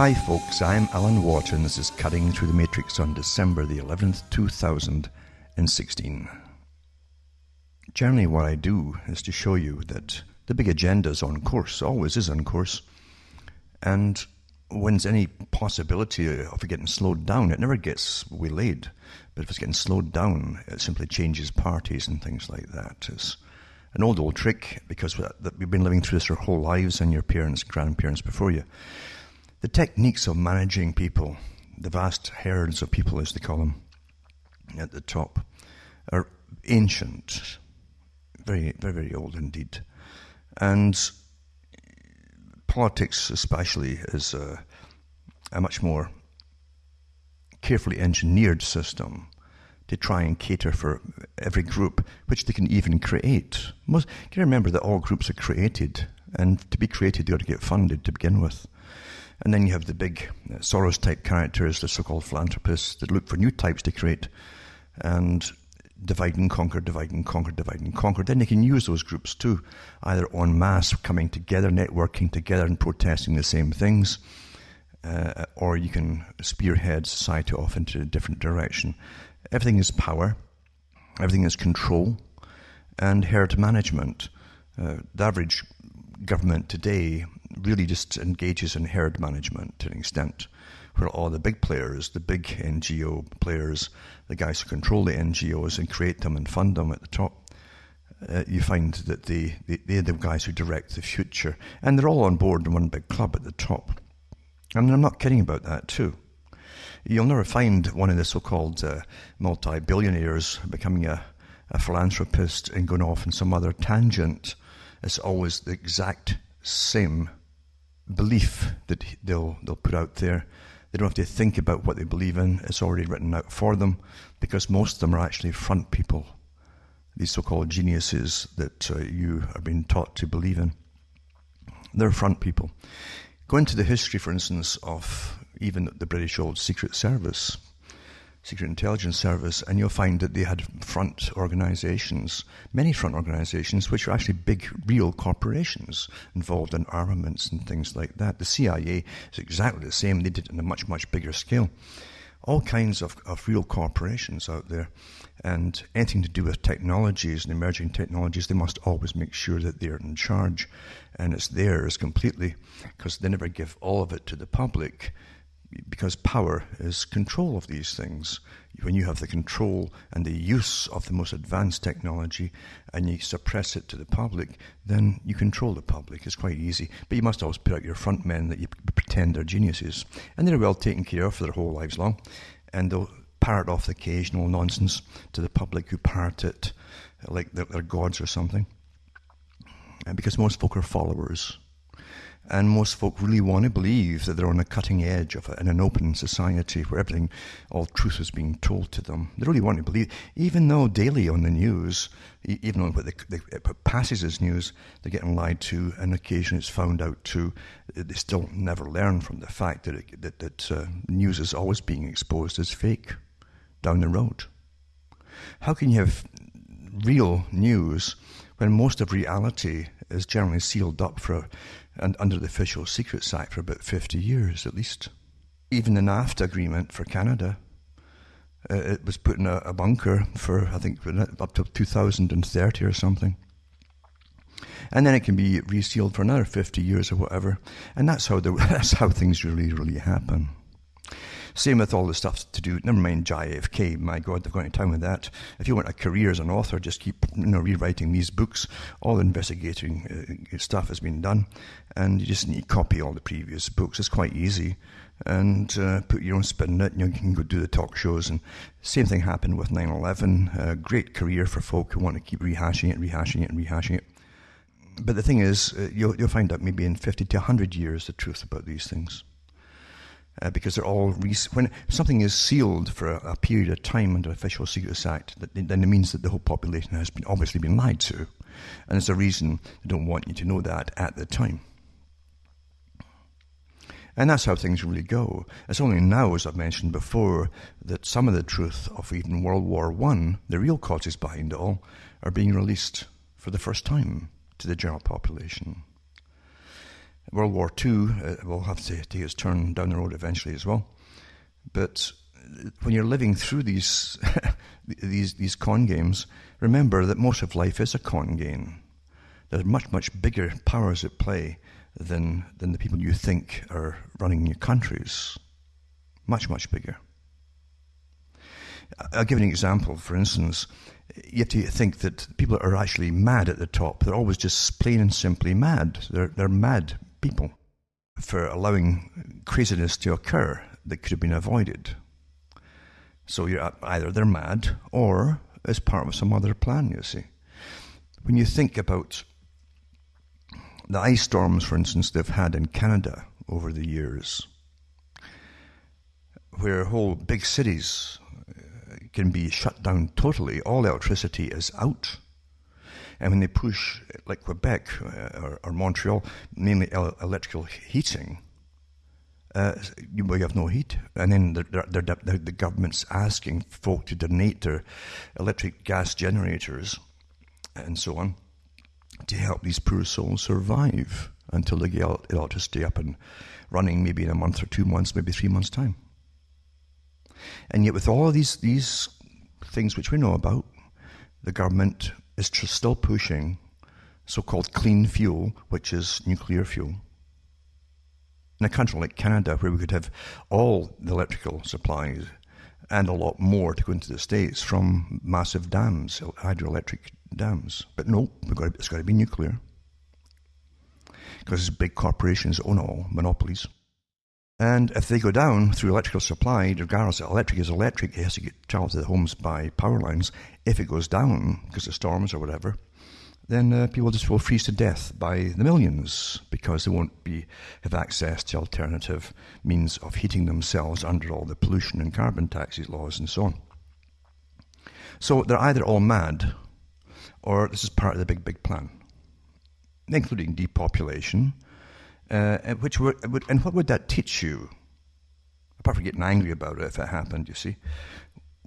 Hi, folks, I'm Alan Watt, and this is Cutting Through the Matrix on December the 11th, 2016. Generally, what I do is to show you that the big agenda is on course, always is on course, and when there's any possibility of it getting slowed down, it never gets waylaid. But if it's getting slowed down, it simply changes parties and things like that. It's an old, old trick because we've been living through this our whole lives and your parents, grandparents before you. The techniques of managing people, the vast herds of people, as they call them, at the top, are ancient, very, very, very old indeed. And politics, especially, is a, a much more carefully engineered system to try and cater for every group, which they can even create. Most, can you remember that all groups are created, and to be created, they ought to get funded to begin with. And then you have the big uh, Soros type characters, the so called philanthropists, that look for new types to create and divide and conquer, divide and conquer, divide and conquer. Then they can use those groups too, either en masse, coming together, networking together, and protesting the same things. Uh, or you can spearhead society off into a different direction. Everything is power, everything is control, and herd management. Uh, the average government today really just engages in herd management to an extent, where all the big players, the big NGO players, the guys who control the NGOs and create them and fund them at the top, uh, you find that they, they, they're the guys who direct the future. And they're all on board in one big club at the top. And I'm not kidding about that, too. You'll never find one of the so called uh, multi billionaires becoming a, a philanthropist and going off in some other tangent. It's always the exact same belief that they'll they'll put out there. They don't have to think about what they believe in. It's already written out for them because most of them are actually front people. These so-called geniuses that uh, you are being taught to believe in. They're front people. Go into the history, for instance, of even the British old Secret Service Secret Intelligence Service, and you'll find that they had front organizations, many front organizations, which are actually big, real corporations involved in armaments and things like that. The CIA is exactly the same. They did it on a much, much bigger scale. All kinds of, of real corporations out there, and anything to do with technologies and emerging technologies, they must always make sure that they're in charge and it's theirs completely because they never give all of it to the public because power is control of these things. When you have the control and the use of the most advanced technology and you suppress it to the public, then you control the public. It's quite easy. But you must always put out your front men that you pretend are geniuses. And they're well taken care of for their whole lives long. And they'll parrot off the occasional nonsense to the public who parrot it like they're, they're gods or something. And because most folk are followers. And most folk really want to believe that they're on the cutting edge of an open society where everything, all truth is being told to them. They really want to believe, even though daily on the news, even on what they, they, passes as news, they're getting lied to, and occasionally it's found out too. They still never learn from the fact that it, that, that uh, news is always being exposed as fake down the road. How can you have real news when most of reality is generally sealed up for and under the Official Secrets Act for about 50 years at least. Even the NAFTA agreement for Canada, uh, it was put in a, a, bunker for, I think, up to 2030 or something. And then it can be resealed for another 50 years or whatever. And that's how, the, that's how things really, really happen. Same with all the stuff to do. Never mind JFK. My God, they've gone to town with that. If you want a career as an author, just keep you know rewriting these books. All the investigating uh, stuff has been done, and you just need to copy all the previous books. It's quite easy, and uh, put your own spin on it. And you can go do the talk shows. And same thing happened with 9/11. A great career for folk who want to keep rehashing it, rehashing it, and rehashing it. But the thing is, uh, you'll, you'll find out maybe in 50 to 100 years the truth about these things uh, because they're all re- when something is sealed for a, a, period of time under Official Secrets Act, that, then it means that the whole population has been obviously been lied to, and there's a reason they don't want you to know that at the time. And that's how things really go. It's only now, as I've mentioned before, that some of the truth of even World War One, the real causes behind it all, are being released for the first time to the general population. World War II uh, will have to take its turn down the road eventually as well. But when you're living through these these these con games, remember that most of life is a con game. There are much much bigger powers at play than than the people you think are running your countries. Much much bigger. I'll give an example. For instance, you have to think that people are actually mad at the top. They're always just plain and simply mad. They're they're mad people for allowing craziness to occur that could have been avoided. So you're uh, either they're mad or it's part of some other plan, you see. When you think about the ice storms, for instance, they've had in Canada over the years, where whole big cities uh, can be shut down totally, all electricity is out. And when they push, like Quebec uh, or, or, Montreal, mainly electrical heating, uh, you, well, you have no heat. And then the, the, the, the, government's asking folk to donate their electric gas generators and so on to help these poor souls survive until they get electricity up and running maybe in a month or two months, maybe three months' time. And yet, with all of these, these things which we know about, the government is tr- still pushing so called clean fuel, which is nuclear fuel in a country like Canada, where we could have all the electrical supplies and a lot more to go into the States from massive dams, hydroelectric dams. But no, got it's got to be nuclear. Because big corporations own all, monopolies. And if they go down through electrical supply, regardless of electric is electric, it has to get traveled to the homes by power lines. If it goes down because of storms or whatever, then uh, people just will freeze to death by the millions because they won't be have access to alternative means of heating themselves under all the pollution and carbon taxes laws and so on. So they're either all mad or this is part of the big, big plan, including depopulation. Uh, which would, and what would that teach you? Apart from getting angry about it if it happened, you see,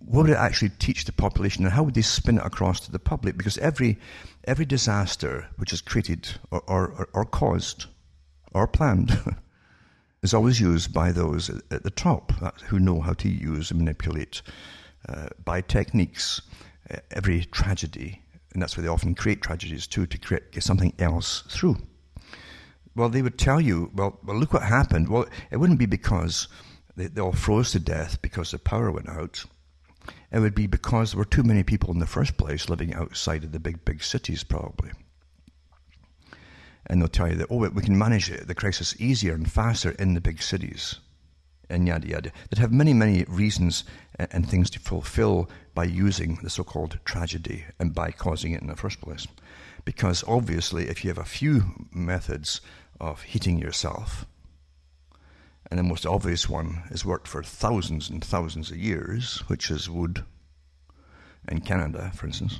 what would it actually teach the population and how would they spin it across to the public? Because every, every disaster which is created or, or, or caused or planned is always used by those at the top who know how to use and manipulate uh, by techniques uh, every tragedy. And that's why they often create tragedies too, to create, get something else through. Well, they would tell you, well, well, look what happened. Well, it wouldn't be because they, they all froze to death because the power went out it would be because there were too many people in the first place living outside of the big, big cities, probably. And they'll tell you that, oh, we can manage it, the crisis easier and faster in the big cities, and yada yada. That have many, many reasons and things to fulfill by using the so called tragedy and by causing it in the first place. Because obviously, if you have a few methods of heating yourself, and the most obvious one has worked for thousands and thousands of years, which is wood. In Canada, for instance.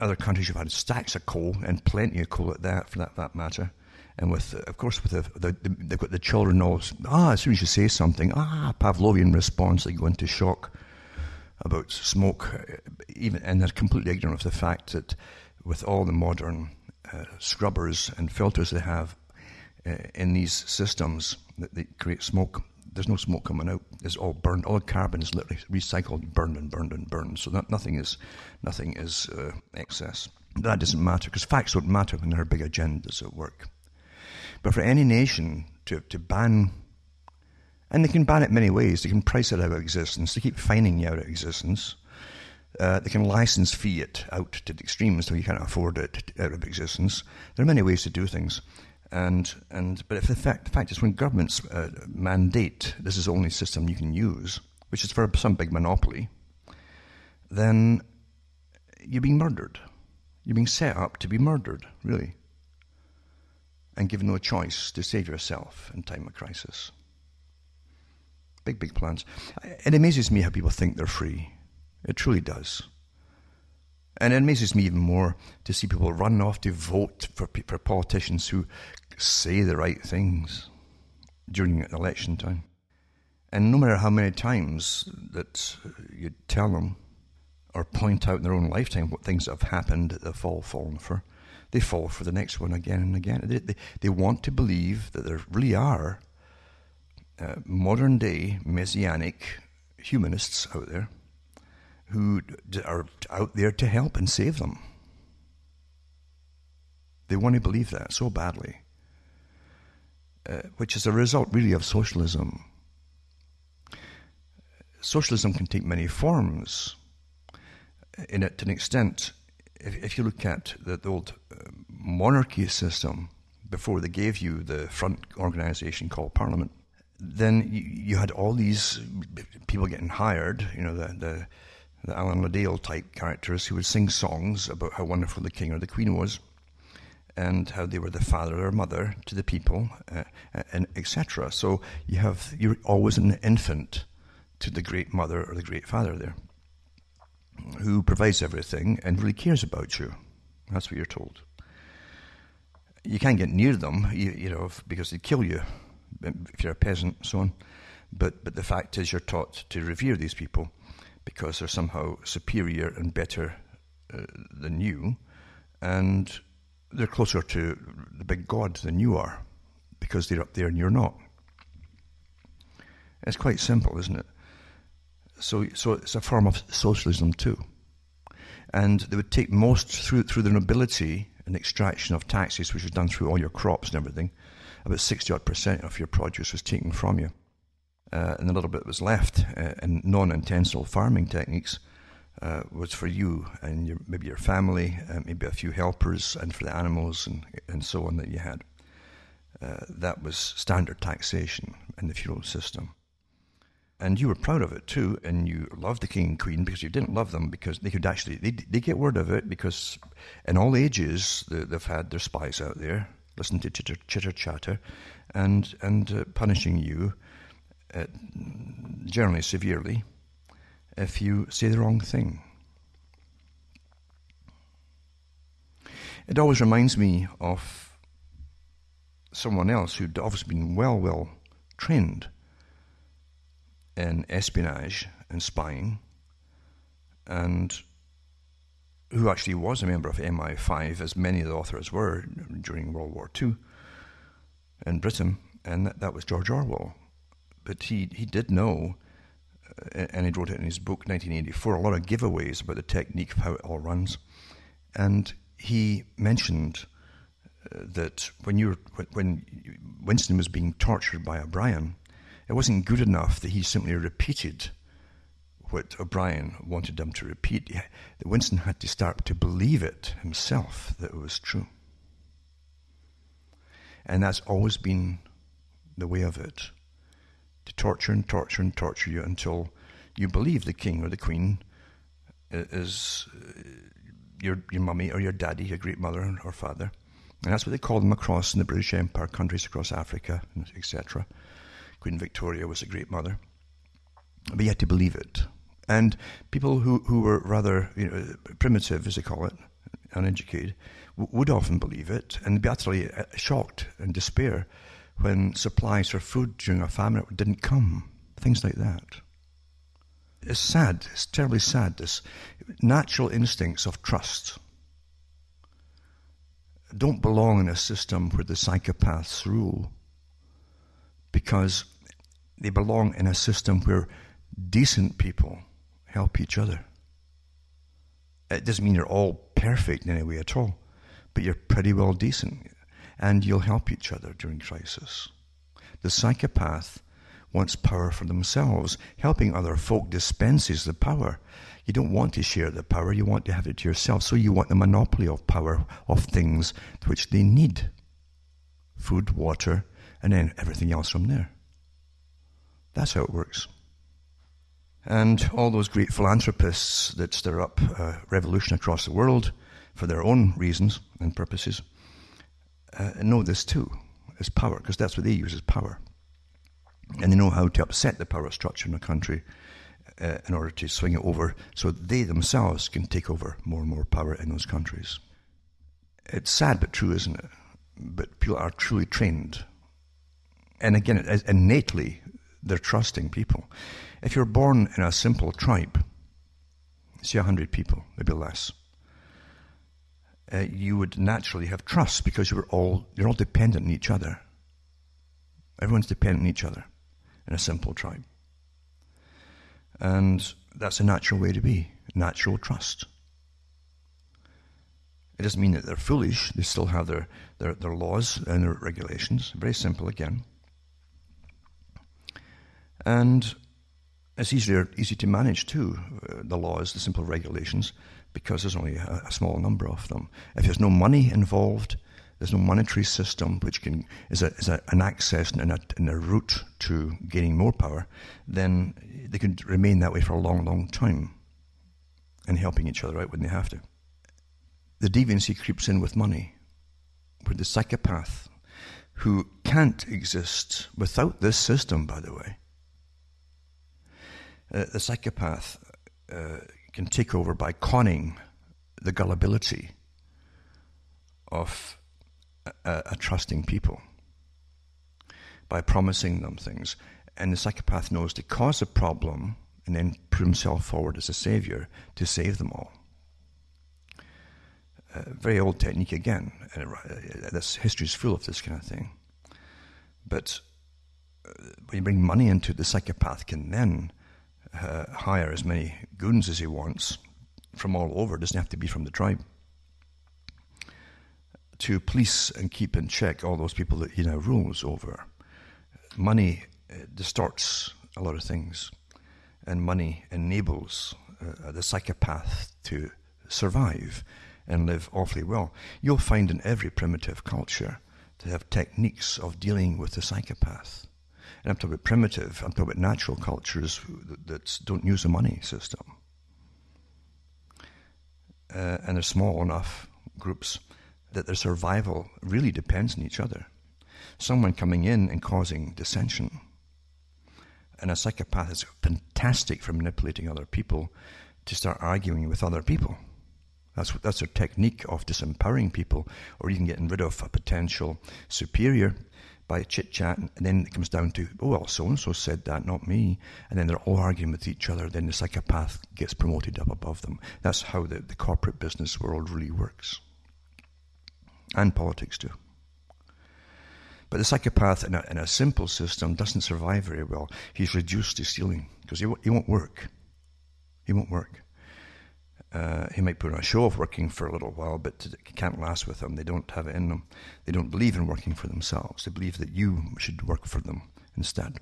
Other countries have had stacks of coal and plenty of coal at that, for that, that matter. And with, of course, with the, the, the, they've got the children all, ah, as soon as you say something, ah, Pavlovian response, they go into shock about smoke, even, and they're completely ignorant of the fact that with all the modern uh, scrubbers and filters they have, uh, in these systems that they create smoke. There's no smoke coming out. It's all burned. All carbon is literally recycled, burned and burned and burned. So that nothing is, nothing is uh, excess. That doesn't matter because facts don't matter when there are big agendas at work. But for any nation to, to ban, and they can ban it many ways. They can price it out of existence. They keep fining you out of existence. Uh, they can license fee it out to the extremes so you can't afford it out of existence. There are many ways to do things. And, and, but if the fact, the fact is, when governments uh, mandate this is the only system you can use, which is for some big monopoly, then you're being murdered. You're being set up to be murdered, really, and given no choice to save yourself in time of crisis. Big, big plans. It amazes me how people think they're free. It truly does. And it amazes me even more to see people run off to vote for, for politicians who say the right things during election time. And no matter how many times that you tell them or point out in their own lifetime what things have happened that they've all fallen for, they fall for the next one again and again. They, they, they want to believe that there really are uh, modern day messianic humanists out there who are out there to help and save them. They want to believe that so badly, uh, which is a result really of socialism. Socialism can take many forms. In it, to an extent, if, if you look at the, the old uh, monarchy system before they gave you the front organization called Parliament, then you, you had all these people getting hired, you know, the, the, the Alan-a-Dale type characters who would sing songs about how wonderful the king or the queen was and how they were the father or mother to the people, uh, and etc. So you have you're always an infant to the great mother or the great father there, who provides everything and really cares about you. That's what you're told. You can't get near them, you, you know, because they kill you if you're a peasant, so on. But, but the fact is, you're taught to revere these people because they're somehow superior and better uh, than you, and they're closer to the big God than you are because they're up there and you're not. It's quite simple, isn't it? So, so it's a form of socialism too. And they would take most through through the nobility and extraction of taxes, which was done through all your crops and everything about 60 odd percent of your produce was taken from you. Uh, and a little bit was left uh, in non-intensive farming techniques uh, was for you and your, maybe your family, uh, maybe a few helpers, and for the animals and, and so on that you had. Uh, that was standard taxation in the feudal system. And you were proud of it too, and you loved the king and queen because you didn't love them because they could actually, they, they get word of it because in all ages they've had their spies out there listening to chitter, chitter chatter, and, and uh, punishing you, uh, generally severely, if you say the wrong thing. It always reminds me of someone else who'd obviously been well, well trained in espionage and spying, and who actually was a member of MI5, as many of the authors were during World War II in Britain, and that, that was George Orwell. But he, he did know, uh, and he wrote it in his book 1984, a lot of giveaways about the technique of how it all runs. And he mentioned uh, that when you were, when Winston was being tortured by O'Brien, it wasn't good enough that he simply repeated what O'Brien wanted them to repeat, that Winston had to start to believe it himself that it was true. And that's always been the way of it to torture and torture and torture you until you believe the king or the queen is uh, your, your mummy or your daddy, your great mother or father. And that's what they called them across in the British Empire, countries across Africa, etc. Queen Victoria was a great mother. But you had to believe it. And people who, who were rather you know, primitive, as they call it, uneducated, w- would often believe it and be utterly uh, shocked and despair when supplies for food during a famine didn't come. Things like that. It's sad, it's terribly sad, this natural instincts of trust don't belong in a system where the psychopaths rule because they belong in a system where decent people help each other. It doesn't mean you're all perfect in any way at all, but you're pretty well decent and you'll help each other during crisis. The psychopath wants power for themselves. Helping other folk dispenses the power. You don't want to share the power, you want to have it to yourself. So you want the monopoly of power of things which they need food, water, and then everything else from there. That's how it works. And all those great philanthropists that stir up uh, revolution across the world for their own reasons and purposes uh, know this too as power, because that's what they use as power. And they know how to upset the power structure in a country uh, in order to swing it over so they themselves can take over more and more power in those countries. It's sad but true, isn't it? But people are truly trained. And again, innately, they're trusting people. If you're born in a simple tribe, say a hundred people, maybe less, uh, you would naturally have trust because you're all you're all dependent on each other. Everyone's dependent on each other in a simple tribe. And that's a natural way to be, natural trust. It doesn't mean that they're foolish, they still have their, their, their laws and their regulations. Very simple again. And it's easier, easy to manage too, uh, the laws, the simple regulations, because there's only a, a, small number of them. If there's no money involved, there's no monetary system which can is, a, is a, an access and a, and a route to gaining more power, then they can remain that way for a long, long time and helping each other out when they have to. The deviancy creeps in with money, where the psychopath, who can't exist without this system, by the way, uh, the psychopath uh, can take over by conning the gullibility of a, a, trusting people, by promising them things. And the psychopath knows to cause a problem and then put himself forward as a savior to save them all. Uh, very old technique again. Uh, this history is full of this kind of thing. But when you bring money into it, the psychopath can then uh, hire as many goons as he wants from all over, it doesn't have to be from the tribe, to police and keep in check all those people that he now rules over. Money uh, distorts a lot of things, and money enables uh, the psychopath to survive and live awfully well. You'll find in every primitive culture to have techniques of dealing with the psychopath. And I'm talking about primitive, I'm talking about natural cultures that don't use a money system. Uh, and they're small enough groups that their survival really depends on each other. Someone coming in and causing dissension. And a psychopath is fantastic for manipulating other people to start arguing with other people. That's, that's their technique of disempowering people or even getting rid of a potential superior by chit chat, and then it comes down to, oh, well, so and so said that, not me. And then they're all arguing with each other. Then the psychopath gets promoted up above them. That's how the, the corporate business world really works. And politics too. But the psychopath in a, in a simple system doesn't survive very well. He's reduced to stealing because he, he won't work. He won't work. Uh, he might put on a show of working for a little while, but it can't last with them. They don't have it in them. They don't believe in working for themselves. They believe that you should work for them instead.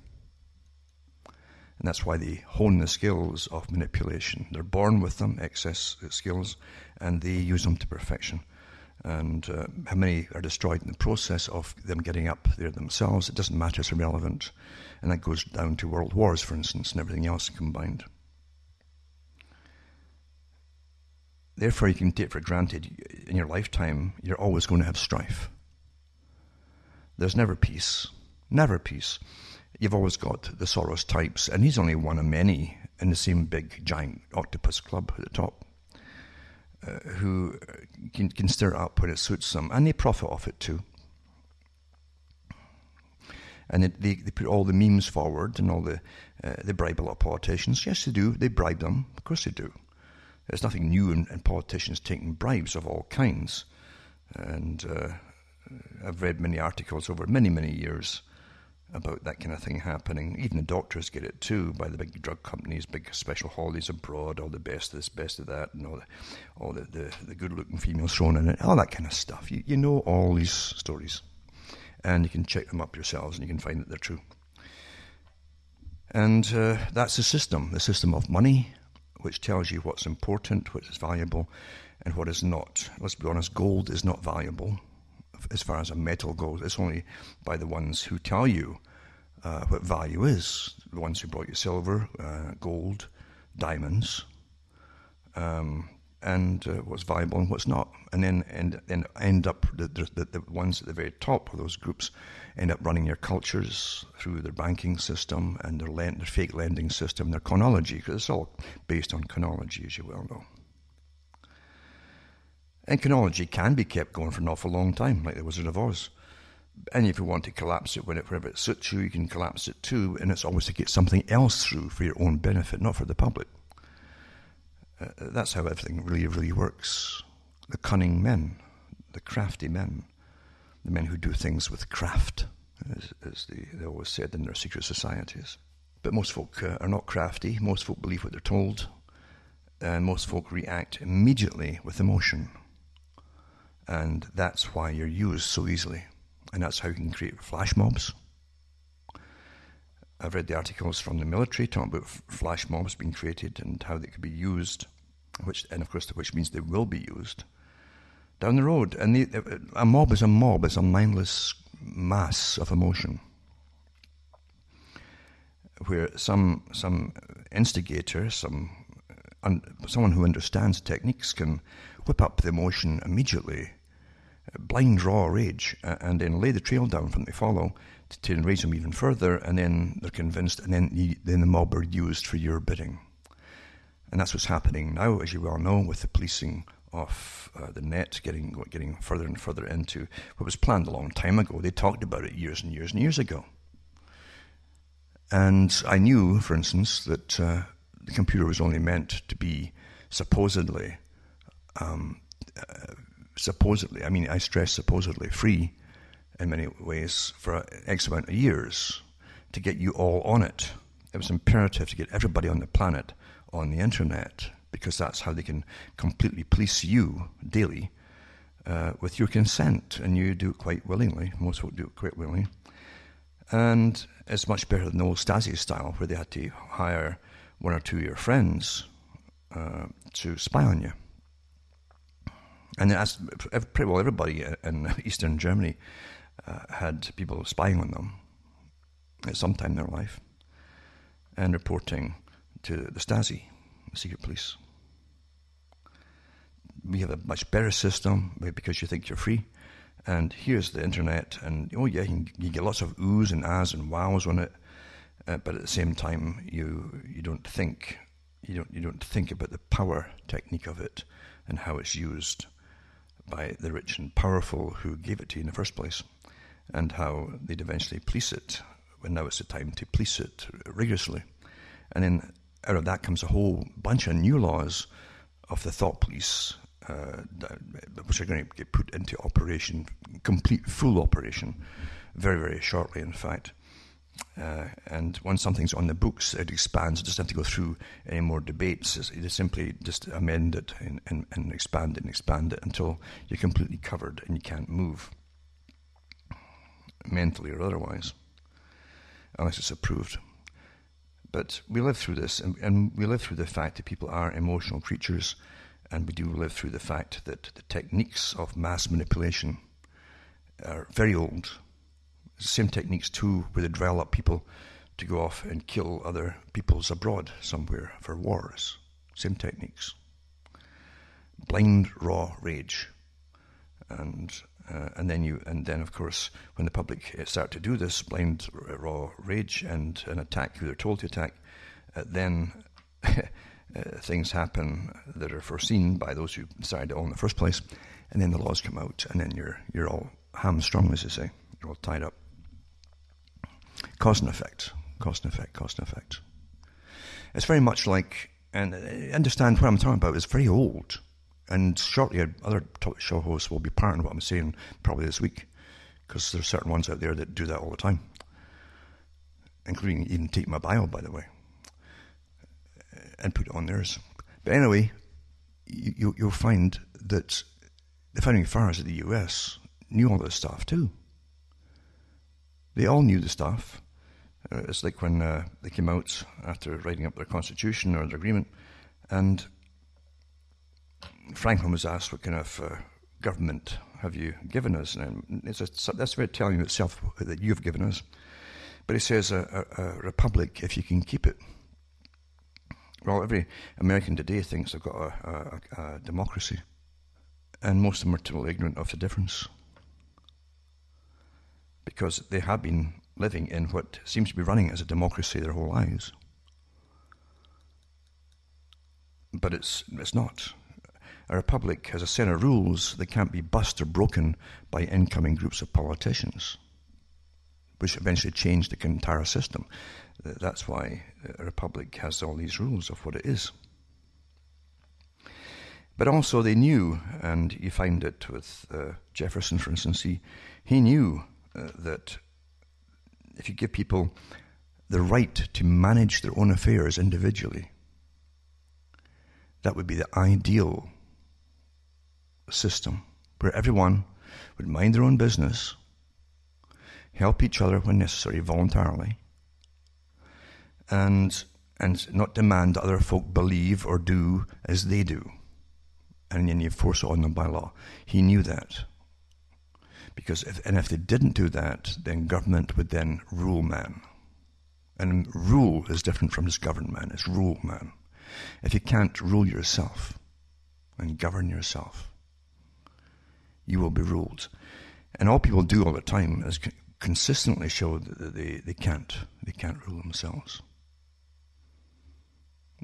And that's why they hone the skills of manipulation. They're born with them, excess skills, and they use them to perfection. And uh, how many are destroyed in the process of them getting up there themselves, it doesn't matter, it's irrelevant. And that goes down to world wars, for instance, and everything else combined. Therefore, you can take for granted in your lifetime, you're always going to have strife. There's never peace. Never peace. You've always got the Soros types, and he's only one of many in the same big, giant octopus club at the top, uh, who can, can stir it up when it suits them, and they profit off it too. And they, they, they put all the memes forward and all the, uh, they bribe a lot of politicians. Yes, they do. They bribe them. Of course they do. There's nothing new in, in politicians taking bribes of all kinds. And uh, I've read many articles over many, many years about that kind of thing happening. Even the doctors get it too by the big drug companies, big special holidays abroad, all the best of this, best of that, and all the, all the, the, the good looking females thrown in it, all that kind of stuff. You, you know all these stories. And you can check them up yourselves and you can find that they're true. And uh, that's the system the system of money, which tells you what's important, what is valuable, and what is not. Let's be honest, gold is not valuable as far as a metal goes. It's only by the ones who tell you uh, what value is. The ones who brought you silver, uh, gold, diamonds, um, and uh, what's viable and what's not. And then and then end up the, the, the ones at the very top of those groups end up running your cultures through their banking system and their, lend, their fake lending system, their chronology, because it's all based on chronology, as you well know. And chronology can be kept going for an awful long time, like the Wizard of Oz. And if you want to collapse it whenever it suits you, you can collapse it too, and it's always to get something else through for your own benefit, not for the public. Uh, that's how everything really, really works. the cunning men, the crafty men, the men who do things with craft, as, as they, they always said in their secret societies. But most folk uh, are not crafty. Most folk believe what they're told. And most folk react immediately with emotion. And that's why you're used so easily. And that's how you can create flash mobs. I've read the articles from the military talking about flash mobs being created and how they could be used, which, and of course, which means they will be used down the road. And a mob is a mob, it's a mindless mass of emotion where some some instigator, some un, someone who understands techniques can whip up the emotion immediately, blind raw rage, and then lay the trail down from the follow to, enrage them even further, and then they're convinced, and then then the mob are used for your bidding, and that's what's happening now, as you well know, with the policing of uh, the net getting getting further and further into what was planned a long time ago. They talked about it years and years and years ago. And I knew, for instance, that uh, the computer was only meant to be supposedly, um, uh, supposedly, I mean, I stress supposedly, free in many ways for X amount of years to get you all on it. It was imperative to get everybody on the planet on the internet because that's how they can completely police you daily uh, with your consent, and you do it quite willingly. Most folk do it quite willingly. And it's much better than the old Stasi style, where they had to hire one or two of your friends uh, to spy on you. And that's pretty well everybody in Eastern Germany uh, had people spying on them at some time in their life and reporting to the Stasi, the secret police. We have a much better system because you think you're free and here's the internet, and oh yeah, you, you get lots of oohs and ahs and wows on it, uh, but at the same time, you you don't think you don't you don't think about the power technique of it and how it's used by the rich and powerful who gave it to you in the first place, and how they'd eventually police it when now it's the time to police it rigorously, and then out of that comes a whole bunch of new laws of the thought police uh, which are going to get put into operation, complete full operation, very, very shortly, in fact. Uh, and once something's on the books, it expands. It doesn't have to go through any more debates. It is simply just amend it and, and, and expand it and expand it until you're completely covered and you can't move, mentally or otherwise, unless it's approved. But we live through this, and, and we live through the fact that people are emotional creatures and we do live through the fact that the techniques of mass manipulation are very old. The same techniques, too, where they drill up people to go off and kill other peoples abroad somewhere for wars. Same techniques. Blind, raw rage. And uh, and then you, and then of course, when the public start to do this blind, raw rage and, and attack who they're told to attack, uh, then uh, things happen that are foreseen by those who decided to own in the first place, and then the laws come out, and then you're you're all hamstrung, as they say. You're all tied up. Cause and effect, cause and effect, cause and effect. It's very much like, and uh, understand what I'm talking about. It's very old, and shortly other talk show hosts will be part of what I'm saying probably this week, because there's certain ones out there that do that all the time, including even take my bio, by the way and put it on theirs. But anyway, you, will find that the founding fathers of the US knew all this stuff too. They all knew the stuff. Uh, it's like when uh, they came out after writing up their constitution or their agreement, and Franklin was asked, "What kind of uh, government have you given us?" And it's a, that's very telling itself that you've given us. But he says, a, a, a republic if you can keep it." Well, every American today thinks they've got a, a, a democracy, and most of them are totally ignorant of the difference because they have been living in what seems to be running as a democracy their whole lives. But it's, it's not. A republic has a set of rules that can't be bust or broken by incoming groups of politicians, which eventually change the entire system. That's why a republic has all these rules of what it is. But also they knew, and you find it with uh, Jefferson, for instance, he, he knew uh, that if you give people the right to manage their own affairs individually, that would be the ideal system where everyone would mind their own business, help each other when necessary voluntarily, and and not demand that other folk believe or do as they do. And then you force it on them by law. He knew that. Because if, and if they didn't do that, then government would then rule man. And rule is different from just govern man, it's rule man. If you can't rule yourself and govern yourself, you will be ruled. And all people do all the time is consistently show that they, they can't. They can't rule themselves.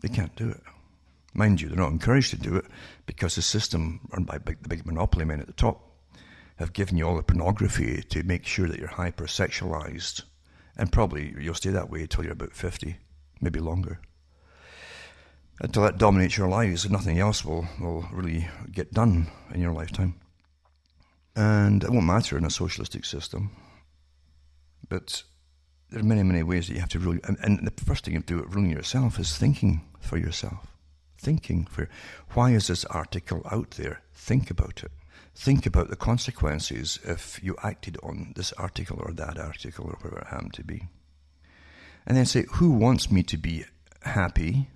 They can't do it. Mind you, they're not encouraged to do it because the system run by big, the big monopoly men at the top have given you all the pornography to make sure that you're hypersexualized. And probably you'll stay that way until you're about 50, maybe longer. Until that dominates your lives nothing else will, will really get done in your lifetime. And it won't matter in a socialistic system. But there are many, many ways that you have to rule. And, and the first thing you do at ruling yourself is thinking for yourself. Thinking for why is this article out there? Think about it. Think about the consequences if you acted on this article or that article or whatever it happened to be. And then say, who wants me to be happy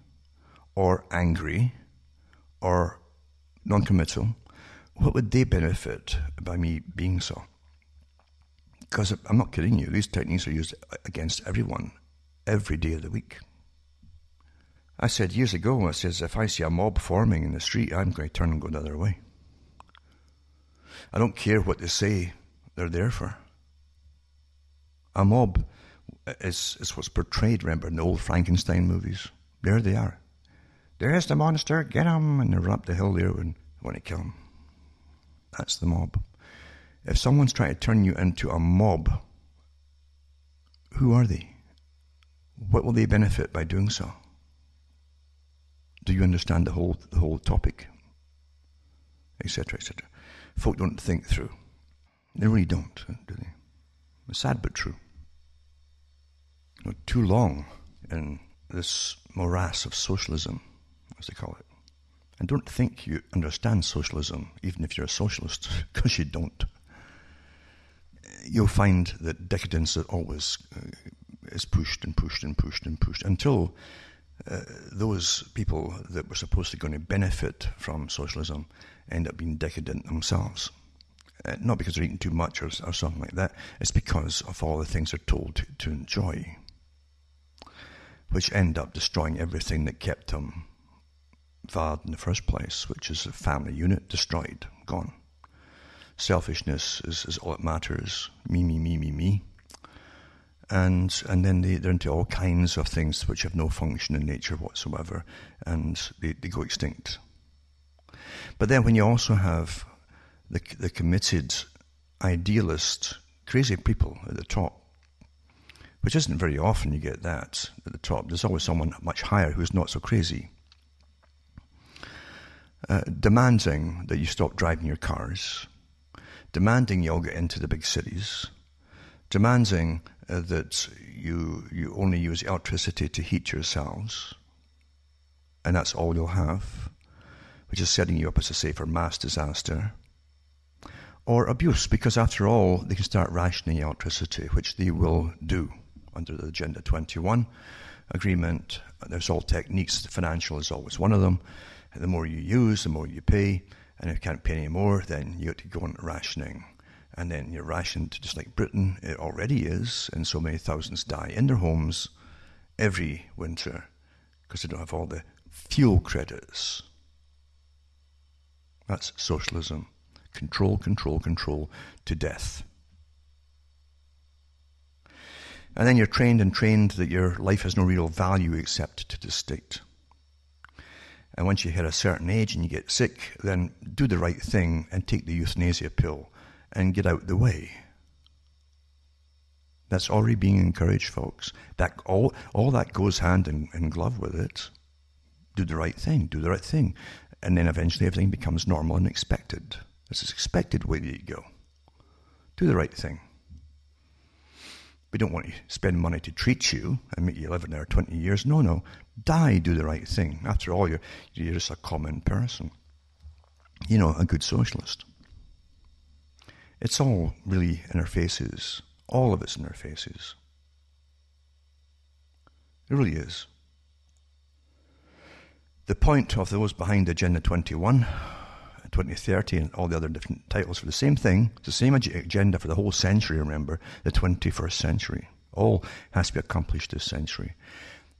or angry or non committal? What would they benefit by me being so? Because I'm not kidding you, these techniques are used against everyone every day of the week. I said years ago, I says, if I see a mob forming in the street, I'm going to turn and go the other way. I don't care what they say they're there for. A mob is, is what's portrayed, remember, in the old Frankenstein movies. There they are. There's the monster, get him! And they're up the hill there and want to kill him. That's the mob. If someone's trying to turn you into a mob, who are they? What will they benefit by doing so? Do you understand the whole the whole topic? Etc. etc. Folk don't think through. They really don't, do they? It's sad but true. You know, too long in this morass of socialism, as they call it. And don't think you understand socialism, even if you're a socialist, because you don't you'll find that decadence always uh, is pushed and pushed and pushed and pushed until uh, those people that were supposed to going to benefit from socialism end up being decadent themselves. Uh, not because they're eating too much or, or, something like that. It's because of all the things they're told to, to enjoy, which end up destroying everything that kept them valid in the first place, which is a family unit destroyed, gone selfishness is, is all that matters. Me, me, me, me, me. And and then they, they're into all kinds of things which have no function in nature whatsoever, and they, they go extinct. But then when you also have the, the committed idealist, crazy people at the top, which isn't very often you get that at the top. There's always someone much higher who's not so crazy. Uh, demanding that you stop driving your cars, demanding you all get into the big cities, demanding uh, that you, you only use electricity to heat yourselves, and that's all you'll have, which is setting you up as a safer mass disaster. Or abuse, because after all, they can start rationing electricity, which they will do under the Agenda 21 agreement. There's all techniques, financial is always one of them. The more you use, the more you pay. And if you can't pay any more, then you have to go on rationing. And then you're rationed just like Britain it already is, and so many thousands die in their homes every winter because they don't have all the fuel credits. That's socialism. Control, control, control to death. And then you're trained and trained that your life has no real value except to the state. And once you hit a certain age and you get sick, then do the right thing and take the euthanasia pill and get out the way. That's already being encouraged, folks. That all all that goes hand in, in glove with it. Do the right thing. Do the right thing. And then eventually everything becomes normal and expected. This is expected way you go. Do the right thing. We don't want to spend money to treat you and make you live in there 20 years. No, no. Die, do the right thing. After all, you're, you're just a common person. You know, a good socialist. It's all really in our faces. All of it's in our faces. It really is. The point of those behind Agenda 21, 2030, and all the other different titles for the same thing, it's the same agenda for the whole century, remember, the 21st century. All has to be accomplished this century.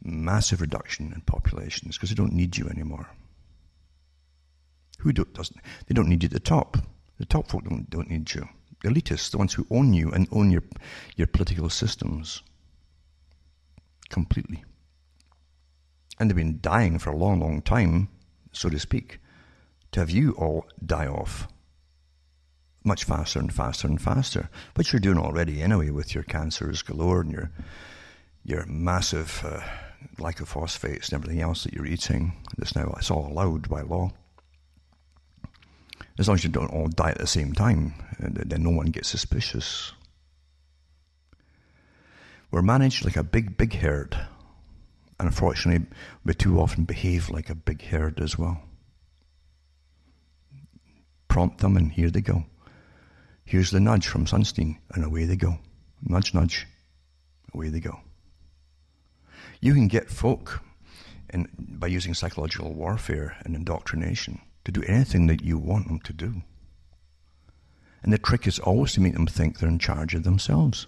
Massive reduction in populations because they don't need you anymore. Who do, doesn't? They don't need you at the top. The top folk don't, don't need you. The elitists, the ones who own you and own your, your political systems completely. And they've been dying for a long, long time, so to speak, to have you all die off much faster and faster and faster, which you're doing already anyway with your cancers galore and your your massive uh, glycophosphates and everything else that you're eating. This now it's all allowed by law. As long as you don't all die at the same time, then no one gets suspicious. We're managed like a big, big herd. And unfortunately, we too often behave like a big herd as well. Prompt them, and here they go. Here's the nudge from Sunstein, and away they go. Nudge, nudge, away they go. You can get folk in, by using psychological warfare and indoctrination to do anything that you want them to do. And the trick is always to make them think they're in charge of themselves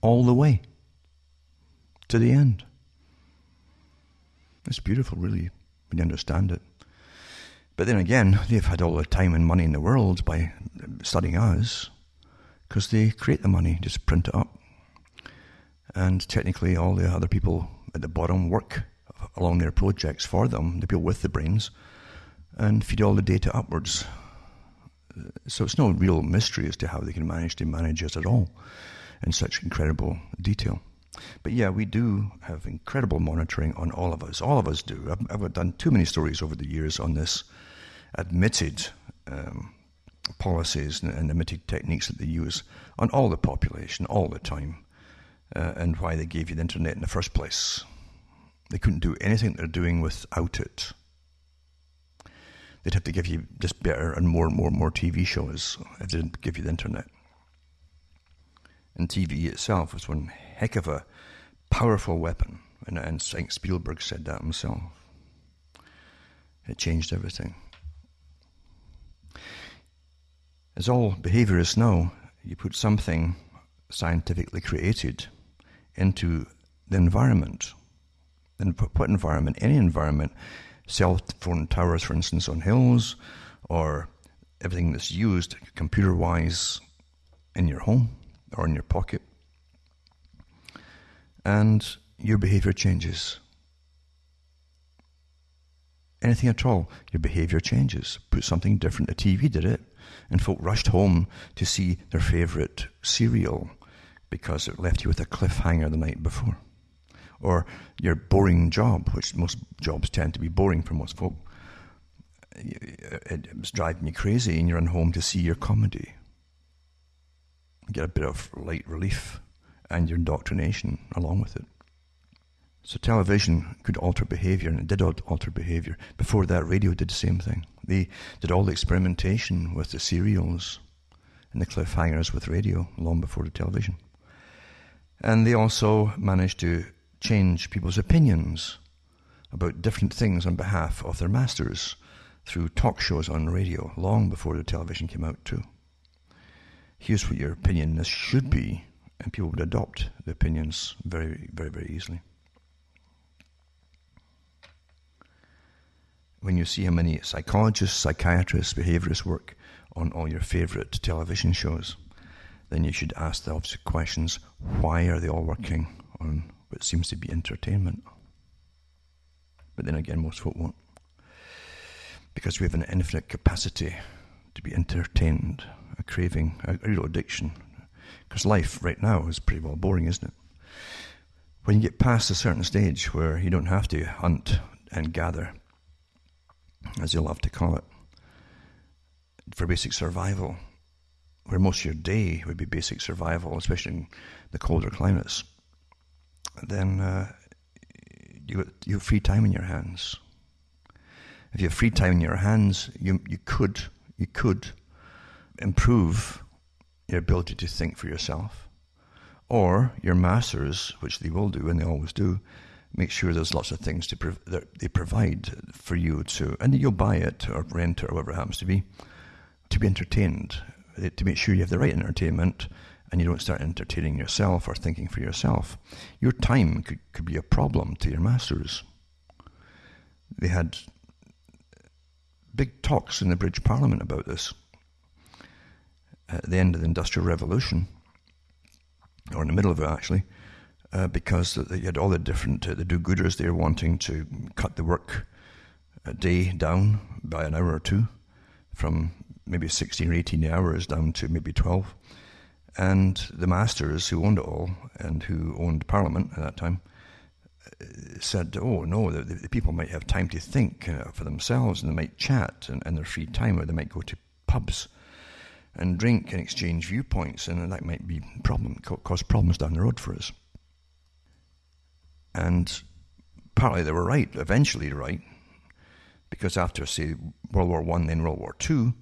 all the way to the end. It's beautiful, really, when you understand it. But then again, they've had all the time and money in the world by studying us because they create the money, just print it up. And technically, all the other people at the bottom work along their projects for them, the people with the brains, and feed all the data upwards. So it's no real mystery as to how they can manage to manage us at all in such incredible detail. But yeah, we do have incredible monitoring on all of us. All of us do. I've, I've done too many stories over the years on this admitted um, policies and, and, admitted techniques that they use on all the population all the time, uh, and why they gave you the internet in the first place. They couldn't do anything they're doing without it. They'd have to give you just better and more and more and more TV shows if they didn't give you the internet. And TV itself was one heck of a powerful weapon. And, and Spielberg said that himself. It changed everything. As all behaviorists know, you put something scientifically created into the environment. Then what environment? Any environment. Cell phone towers, for instance, on hills, or everything that's used computer wise in your home or in your pocket. And your behavior changes. Anything at all, your behavior changes. Put something different. The TV did it, and folk rushed home to see their favorite serial because it left you with a cliffhanger the night before. Or your boring job, which most jobs tend to be boring for most folk. It was driving you crazy, and you're on home to see your comedy get a bit of light relief and your indoctrination along with it. So television could alter behavior, and it did alter behavior. Before that, radio did the same thing. They did all the experimentation with the serials and the cliffhangers with radio long before the television. And they also managed to change people's opinions about different things on behalf of their masters through talk shows on radio long before the television came out, too here's what your opinion should be, and people would adopt the opinions very, very, very easily. When you see how many psychologists, psychiatrists, behaviorists work on all your favorite television shows, then you should ask the obvious questions why are they all working on what seems to be entertainment? But then again, most folk won't. Because we have an infinite capacity to be entertained a craving, a, real addiction. Because life right now is pretty well boring, isn't it? When you get past a certain stage where you don't have to hunt and gather as they love to call it, for basic survival, where most of your day would be basic survival, especially in the colder climates, then uh, you, you have free time in your hands. If you have free time in your hands, you, you could you could improve your ability to think for yourself, or your masters, which they will do and they always do, make sure there's lots of things to prov- that they provide for you to, and you'll buy it or rent it or whatever it happens to be, to be entertained, to make sure you have the right entertainment and you don't start entertaining yourself or thinking for yourself. Your time could, could be a problem to your masters. They had big talks in the British Parliament about this at the end of the Industrial Revolution, or in the middle of it actually, uh, because you had all the different uh, the do-gooders there wanting to cut the work uh, day down by an hour or two, from maybe 16 or 18 hours down to maybe 12. And the masters who owned it all and who owned Parliament at that time uh, said, oh no, the, the people might have time to think uh, for themselves and they might chat in, their free time or they might go to pubs and drink and exchange viewpoints, and that might be problem cause problems down the road for us. And partly they were right, eventually right, because after say World War One, then World War Two,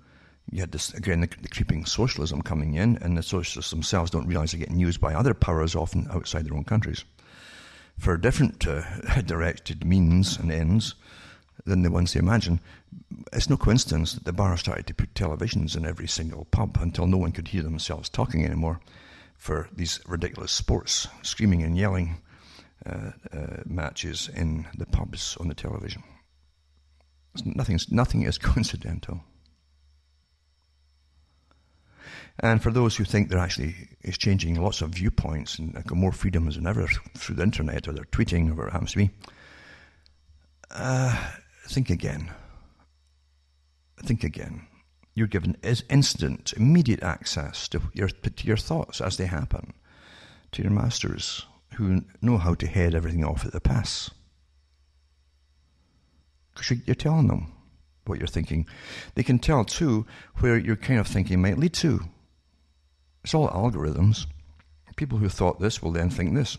you had this again the, the, creeping socialism coming in, and the socialists themselves don't realize they're getting used by other powers, often outside their own countries, for different uh, directed means and ends than the ones they imagine. It's no coincidence that the bar started to put televisions in every single pub until no one could hear themselves talking anymore for these ridiculous sports, screaming and yelling uh, uh, matches in the pubs on the television. Nothing's, nothing is coincidental. And for those who think they're actually exchanging lots of viewpoints and more freedoms than ever through the internet or they're tweeting or whatever it happens to be, uh, think again. Think again. You're given instant, immediate access to your, to your thoughts as they happen, to your masters who know how to head everything off at the pass. Because you're telling them what you're thinking. They can tell too where your kind of thinking might lead to. It's all algorithms. People who thought this will then think this.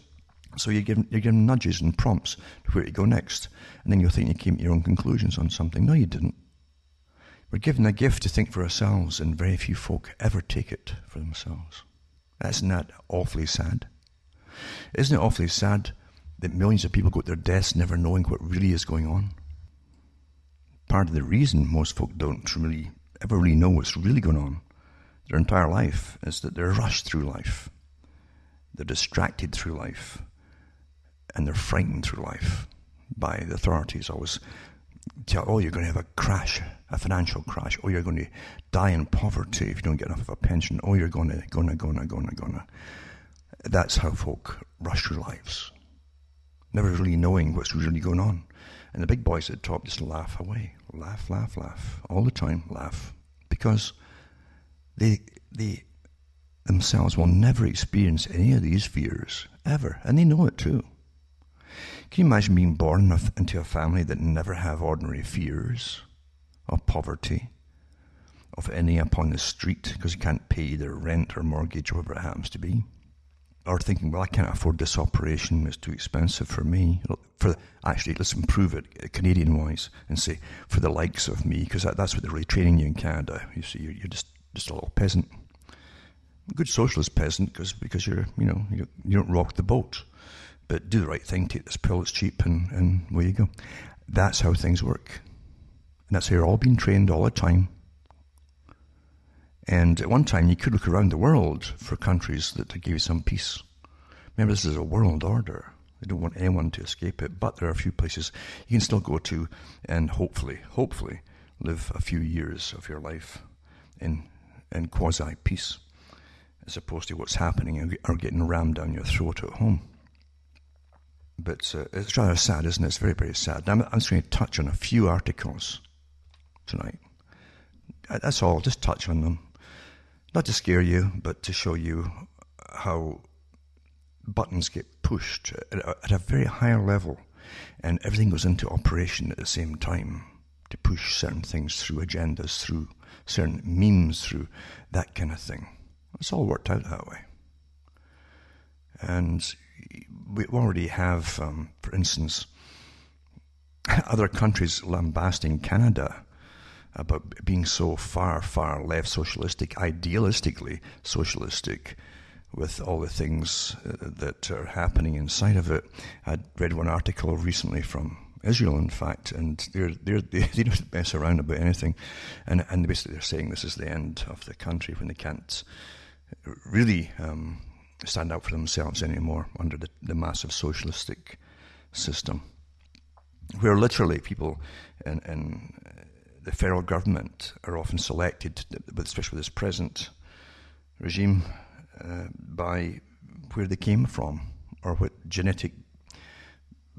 So you give, you're given nudges and prompts to where to go next, and then you'll think you came to your own conclusions on something. No, you didn't. We're given a gift to think for ourselves, and very few folk ever take it for themselves. Isn't that awfully sad? Isn't it awfully sad that millions of people go to their deaths never knowing what really is going on? Part of the reason most folk don't really ever really know what's really going on their entire life is that they're rushed through life. They're distracted through life. And they're frightened through life by the authorities always tell, oh, you're going to have a crash, a financial crash. Oh, you're going to die in poverty if you don't get enough of a pension. Oh, you're going to, going to, going to, going to, going to. That's how folk rush through lives, never really knowing what's really going on. And the big boys at the top just laugh away, laugh, laugh, laugh, all the time, laugh, because they they themselves will never experience any of these fears ever, and they know it too. Can you imagine being born into a family that never have ordinary fears of poverty, of ending up on the street because you can't pay their rent or mortgage or whatever it happens to be? or thinking, well, I can't afford this operation; it's too expensive for me. For actually, let's improve it uh, Canadian-wise and say for the likes of me, because that, that's what they're really training you in Canada. You see, you're, you're just just a little peasant, good socialist peasant, because because you're you know you, you don't rock the boat, but do the right thing, take this pill, it's cheap, and and where you go. That's how things work, and that's how you're all being trained all the time and at one time, you could look around the world for countries that give you some peace. Remember, this is a world order. They don't want anyone to escape it, but there are a few places you can still go to and hopefully, hopefully, live a few years of your life in, in quasi peace, as opposed to what's happening or getting rammed down your throat at home. But uh, it's rather sad, isn't it? It's very, very sad. I'm, I'm just going to touch on a few articles tonight. That's all, just touch on them not to scare you, but to show you how buttons get pushed at a, at a very high level and everything goes into operation at the same time to push certain things through agendas, through certain memes, through that kind of thing. It's all worked out that way. And we already have, um, for instance, other countries lambasting Canada about being so far, far left socialistic, idealistically socialistic, with all the things uh, that are happening inside of it. I read one article recently from Israel, in fact, and they're, they're, they they don't mess around about anything. And, and basically, they're saying this is the end of the country when they can't really um, stand up for themselves anymore under the, the massive socialistic system, where literally people in, in the federal government are often selected, especially with this present regime, uh, by where they came from or what genetic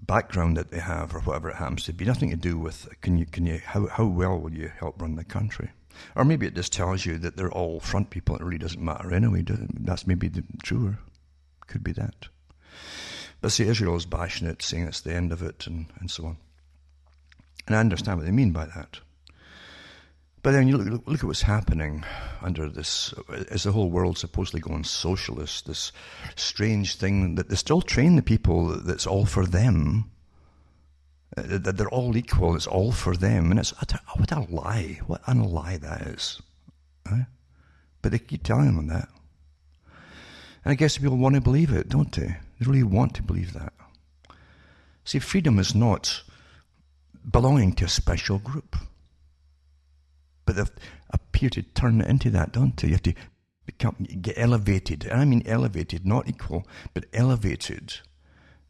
background that they have or whatever it happens to be. Nothing to do with can you can you how how well will you help run the country. Or maybe it just tells you that they're all front people. It really doesn't matter anyway. That's maybe the truer. Could be that. But see, Israel is bashing it, saying it's the end of it, and, and so on. And I understand what they mean by that. But then you look, look, at what's happening under this, as the whole world supposedly going socialist, this strange thing that they still train the people that's all for them, uh, that they're all equal, it's all for them. And it's, what a lie, what a lie that is. Right? But they keep telling them that. And I guess people want to believe it, don't they? They really want to believe that. See, freedom is not belonging to a special group. But they appear to turn into that, don't they? You have to become, get elevated. And I mean elevated, not equal, but elevated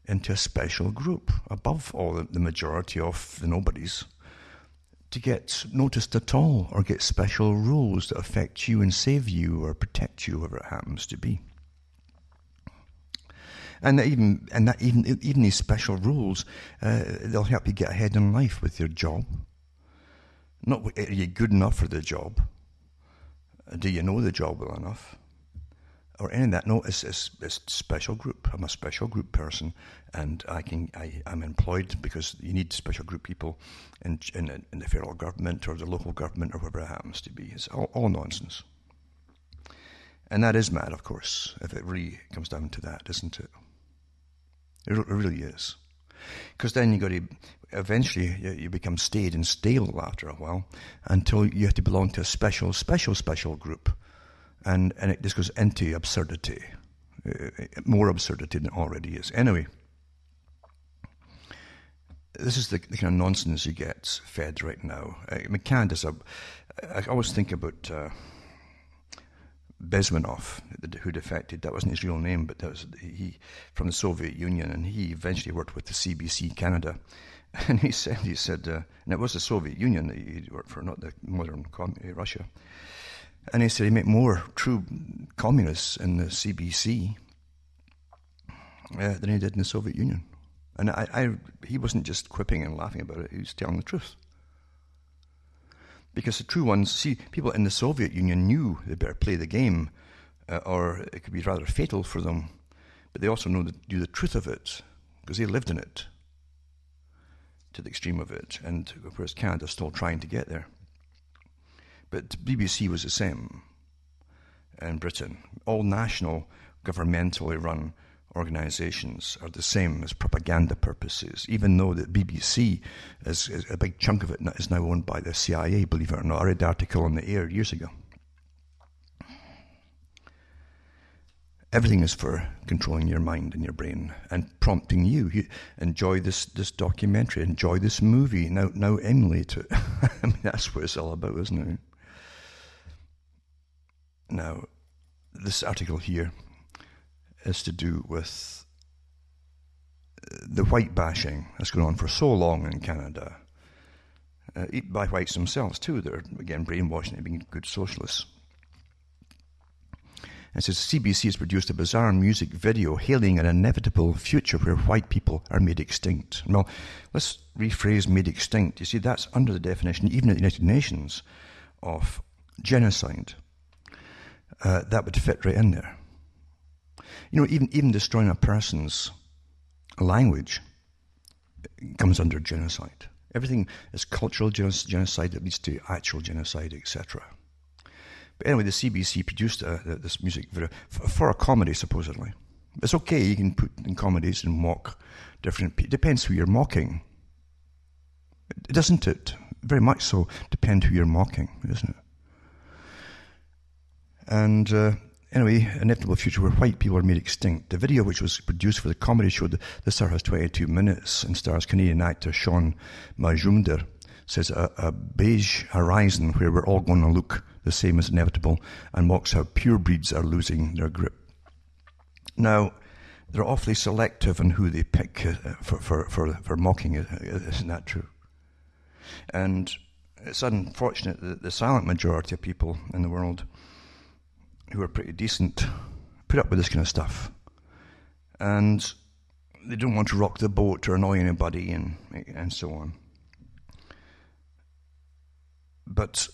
into a special group above all the majority of the nobodies to get noticed at all or get special rules that affect you and save you or protect you, whatever it happens to be. And that even and that even even these special rules, uh, they'll help you get ahead in life with your job, not are you good enough for the job? Do you know the job well enough? Or any of that? No, it's, it's, it's special group. I'm a special group person, and I can I am employed because you need special group people in, in in the federal government or the local government or whatever it happens to be. It's all, all nonsense. And that is mad, of course, if it really comes down to that, isn't? It, it really is. Because then you got to eventually you, you become staid and stale after a while until you have to belong to a special, special, special group, and and it just goes into absurdity, uh, more absurdity than already is. Anyway, this is the, the, kind of nonsense you get fed right now. I mean, Canada's a. I always think about. Uh, Bezmenov, who defected. That wasn't his real name, but that was he from the Soviet Union, and he eventually worked with the CBC Canada. And he said, he said, uh, and it was the Soviet Union that he worked for, not the modern uh, Russia. And he said he met more true communists in the CBC uh, than he did in the Soviet Union. And I, I, he wasn't just quipping and laughing about it; he was telling the truth. Because the true ones, see, people in the Soviet Union knew they better play the game, uh, or it could be rather fatal for them. But they also know the, knew the truth of it, because they lived in it to the extreme of it, and whereas Canada's still trying to get there. But BBC was the same in Britain. All national, governmentally run organizations are the same as propaganda purposes, even though the BBC is, is, a big chunk of it is now owned by the CIA, believe it or not. I read the article on the air years ago. Everything is for controlling your mind and your brain and prompting you. you enjoy this, this documentary, enjoy this movie, now, now emulate it. I mean, that's what it's all about, isn't it? Now, this article here is to do with the white bashing that's going on for so long in Canada. Uh, by whites themselves, too. They're, again, brainwashing and being good socialists. It says CBC has produced a bizarre music video hailing an inevitable future where white people are made extinct. Well, let's rephrase made extinct. You see, that's under the definition, even at the United Nations, of genocide. Uh, that would fit right in there. You know, even, even destroying a person's language comes under genocide. Everything is cultural genocide that leads to actual genocide, etc. But anyway, the CBC produced uh, this music video for a comedy, supposedly. It's okay, you can put in comedies and mock different people. Depends who you're mocking. Doesn't it? Very much so. Depend who you're mocking, isn't it? And uh, anyway, Inevitable Future where white people are made extinct. The video, which was produced for the comedy show, the, the star has 22 minutes and stars Canadian actor Shaun Majumder, says a, a beige horizon where we're all going to look the same as inevitable and mocks how pure breeds are losing their grip. Now, they're awfully selective in who they pick uh, for, for, for, for mocking it. Isn't that true? And it's unfortunate that the silent majority of people in the world who are pretty decent put up with this kind of stuff. And they don't want to rock the boat or annoy anybody and, and so on. But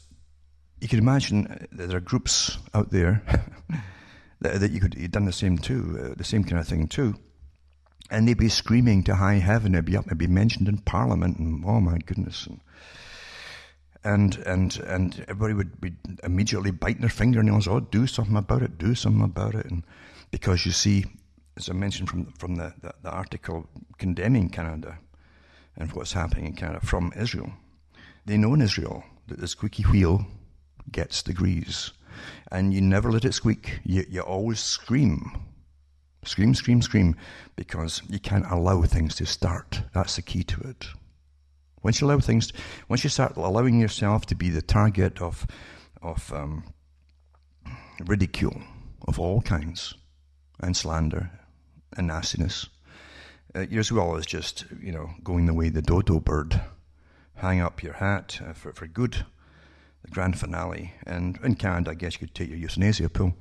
you can imagine that there are groups out there that, that, you could have done the same too, uh, the same kind of thing too. And they'd be screaming to high heaven, it'd be up, it'd be mentioned in Parliament, and oh my goodness. And, and and and everybody would be immediately biting their fingernails. Oh, do something about it! Do something about it! And because you see, as I mentioned from from the, the, the article condemning Canada and what's happening in Canada from Israel, they know in Israel that the squeaky wheel gets the grease, and you never let it squeak. You you always scream. Scream, scream, scream, because you can't allow things to start. That's the key to it. Once you allow things, once you start allowing yourself to be the target of, of um, ridicule of all kinds, and slander, and nastiness, uh, you're as well as just, you know, going the way the dodo bird. Hang up your hat uh, for, for good, the grand finale. And in Canada, I guess you could take your euthanasia pill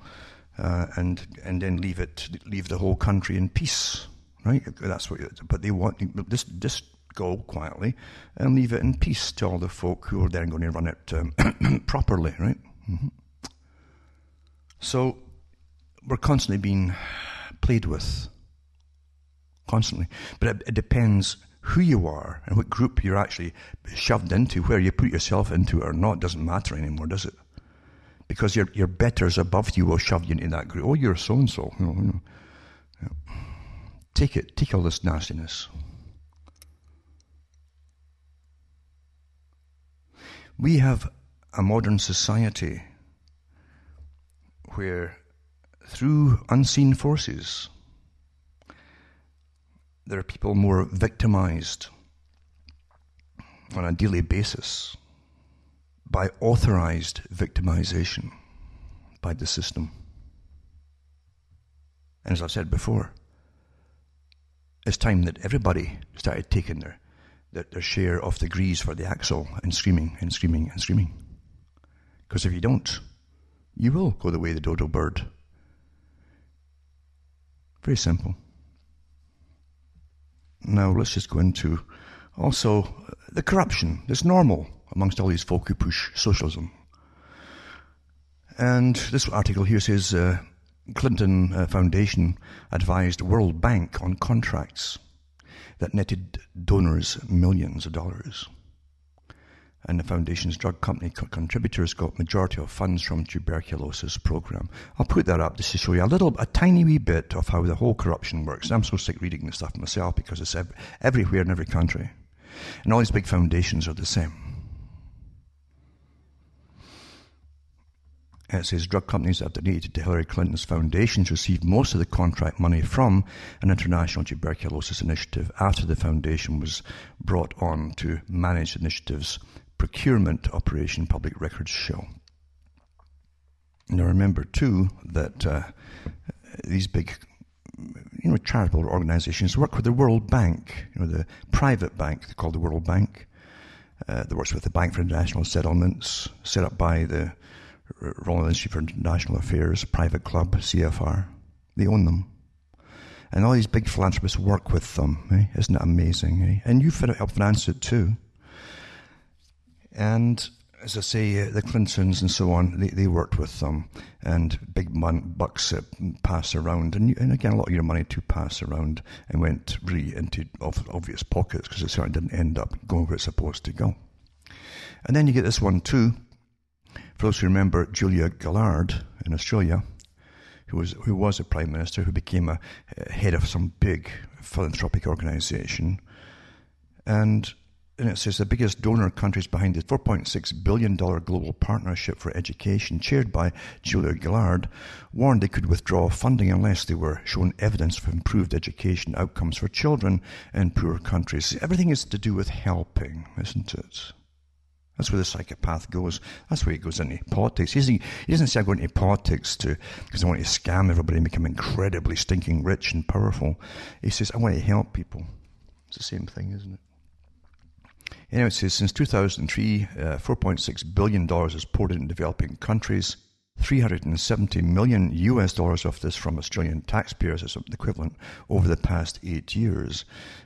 uh, and, and then leave it, leave the whole country in peace, right? That's what, but they want, this, this go quietly and leave it in peace to all the folk who are then going to run it um, properly, right? Mm-hmm. So we're constantly being played with, constantly. But it, it depends who you are and what group you're actually shoved into, where you put yourself into or not, doesn't matter anymore, does it? Because your your betters above you will shove you into that group. Oh, you're so and so. Take it. Take all this nastiness. We have a modern society where, through unseen forces, there are people more victimized on a daily basis by authorized victimization by the system. And as I've said before, it's time that everybody started taking their their, their share of the grease for the axle and screaming and screaming and screaming. Because if you don't, you will go the way of the dodo bird. Very simple. Now let's just go into also the corruption that's normal amongst all these folk who push socialism. And this article here says uh, Clinton uh, Foundation advised World Bank on contracts that netted donors millions of dollars. And the foundation's drug company co- contributors got majority of funds from tuberculosis program. I'll put that up just to show you a little, a tiny wee bit of how the whole corruption works. I'm so sick reading this stuff myself because it's ev- everywhere in every country. And all these big foundations are the same. It says drug companies that have donated to Hillary Clinton's foundations received most of the contract money from an international tuberculosis initiative after the foundation was brought on to manage the initiative's procurement operation, public records show. Now remember too that uh, these big you know, charitable organizations work with the World Bank, you know, the private bank called the World Bank, uh, that works with the Bank for International Settlements, set up by the Royal Institute for International Affairs, private club, CFR. They own them. And all these big philanthropists work with them. Eh? Isn't it amazing? Eh? And you help finance it too. And as I say, uh, the Clintons and so on, they, they worked with them, and big mon- bucks uh, pass around, and, and again, a lot of your money to pass around and went really into obvious pockets because it certainly didn't end up going where it's supposed to go. And then you get this one too. For those who remember Julia Gillard in Australia, who was who was a prime minister, who became a, a head of some big philanthropic organisation, and and it says the biggest donor countries behind the $4.6 billion global partnership for education, chaired by Julia Gillard, warned they could withdraw funding unless they were shown evidence of improved education outcomes for children in poor countries. Everything is to do with helping, isn't it? That's where the psychopath goes. That's where he goes into politics. He doesn't, he doesn't say I go into politics to because I want to scam everybody and become incredibly stinking rich and powerful. He says I want to help people. It's the same thing, isn't it? Anyway, it says since 2003, uh, $4.6 billion is poured into developing countries. 370 million US dollars of this from Australian taxpayers as the equivalent over the past eight years.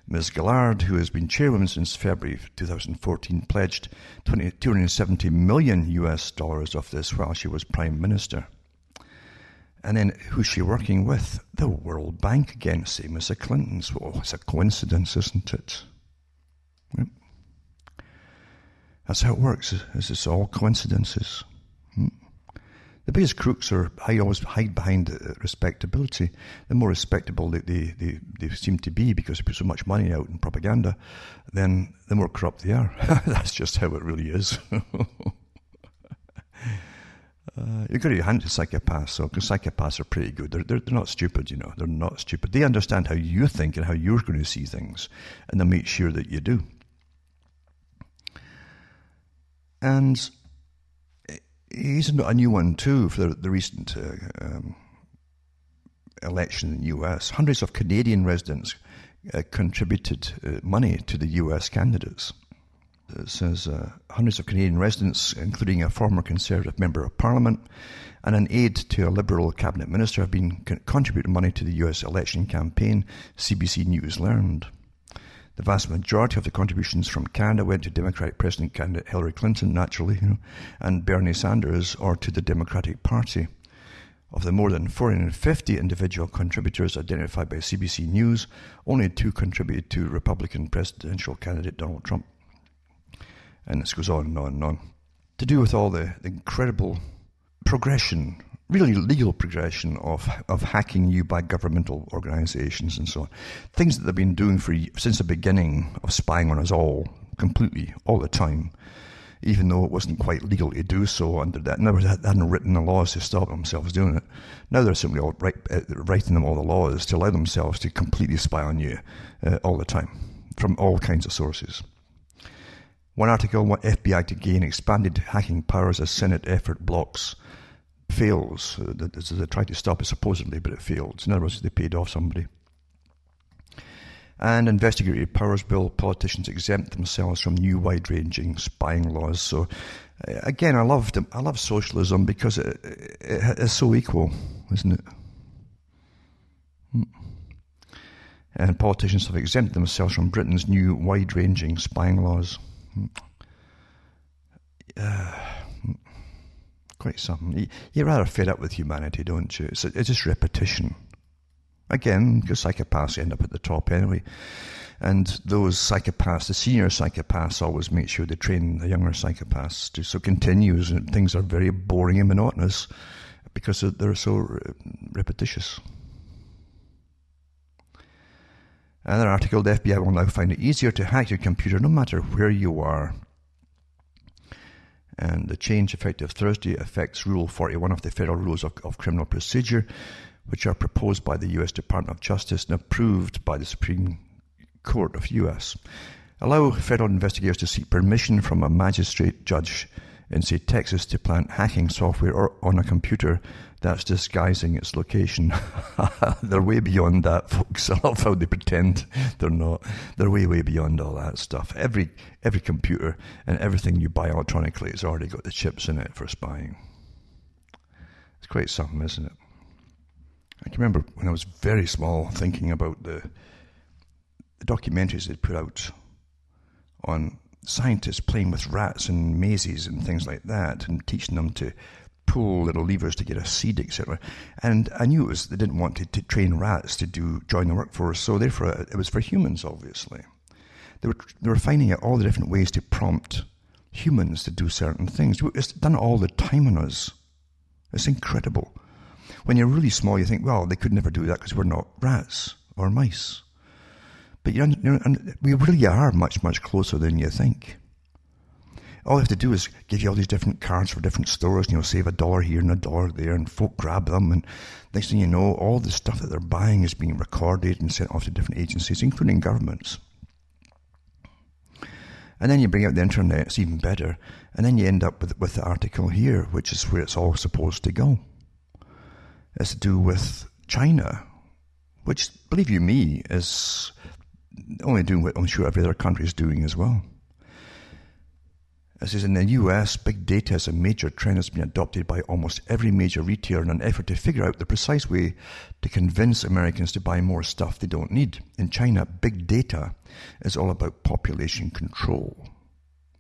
Ms. Gillard, who has been chairwoman since February 2014, pledged 270 million US dollars of this while she was Prime Minister. And then who's she working with? The World Bank again, same as the Clintons. Well, it's a coincidence, isn't it? Yep. That's how it works. It's just all coincidences. The biggest crooks are I always hide behind uh, respectability. The more respectable they, they, they, they, seem to be because they put so much money out in propaganda, then the more corrupt they are. That's just how it really is. uh, you've got to hand to psychopaths, so because psychopaths are pretty good. They're, they're, they're not stupid, you know. They're not stupid. They understand how you think and how you're going to see things, and they make sure that you do. And he's a new one too for the, the recent uh, um, election in the US. Hundreds of Canadian residents uh, contributed uh, money to the US candidates. It says uh, hundreds of Canadian residents, including a former Conservative member of Parliament and an aide to a Liberal cabinet minister, have been con- contributing money to the US election campaign, CBC News learned. The vast majority of the contributions from Canada went to Democratic President candidate Hillary Clinton, naturally, you know, and Bernie Sanders, or to the Democratic Party. Of the more than 450 individual contributors identified by CBC News, only two contributed to Republican presidential candidate Donald Trump. And this goes on and on and on. To do with all the, the incredible progression really legal progression of, of hacking you by governmental organizations and so on. Things that they've been doing for since the beginning of spying on us all, completely, all the time, even though it wasn't quite legal to do so under that. Never they hadn't written the laws to stop themselves doing it. Now they're simply uh, writing them all the laws to allow themselves to completely spy on you uh, all the time from all kinds of sources. One article, what FBI to gain expanded hacking powers as Senate effort blocks fails. They tried to stop it supposedly, but it failed. In other words, they paid off somebody. And investigative powers bill politicians exempt themselves from new wide-ranging spying laws. So, uh, again, I love I love socialism because it, it, it's so equal, isn't it? Hmm. And politicians have exempted themselves from Britain's new wide-ranging spying laws. Hmm. Uh, quite something. You're rather fed up with humanity, don't you? It's, it's just repetition. Again, because psychopaths end up at the top anyway. And those psychopaths, the senior psychopaths, always make sure they train the younger psychopaths to so continues, and things are very boring and monotonous because they're so repetitious. Another article: the FBI will now find it easier to hack your computer, no matter where you are. And the change effective Thursday affects Rule 41 of the Federal Rules of, of Criminal Procedure, which are proposed by the U.S. Department of Justice and approved by the Supreme Court of U.S. Allow federal investigators to seek permission from a magistrate judge in, say, Texas to plant hacking software on a computer that's disguising its location. they're way beyond that, folks. I love how they pretend they're not. They're way, way beyond all that stuff. Every every computer and everything you buy electronically has already got the chips in it for spying. It's quite something, isn't it? I can remember when I was very small thinking about the, the documentaries they'd put out on scientists playing with rats and mazes and things like that and teaching them to pull little levers to get a seed, etc. And I knew it was they didn't want to, to, train rats to do join the workforce, so therefore it was for humans, obviously. They were they were finding out all the different ways to prompt humans to do certain things. It's done all the time on us. It's incredible. When you're really small, you think, well, they could never do that because we're not rats or mice. But you we really are much, much closer than you think. All you have to do is give you all these different cards for different stores, and you'll save a dollar here and a dollar there, and folk grab them, and next thing you know, all the stuff that they're buying is being recorded and sent off to different agencies, including governments. And then you bring out the internet, it's even better. And then you end up with, with the article here, which is where it's all supposed to go. It's to do with China, which, believe you me, is only doing what I'm sure every other country is doing as well. It says in the US, big data is a major trend that's been adopted by almost every major retailer in an effort to figure out the precise way to convince Americans to buy more stuff they don't need. In China, big data is all about population control.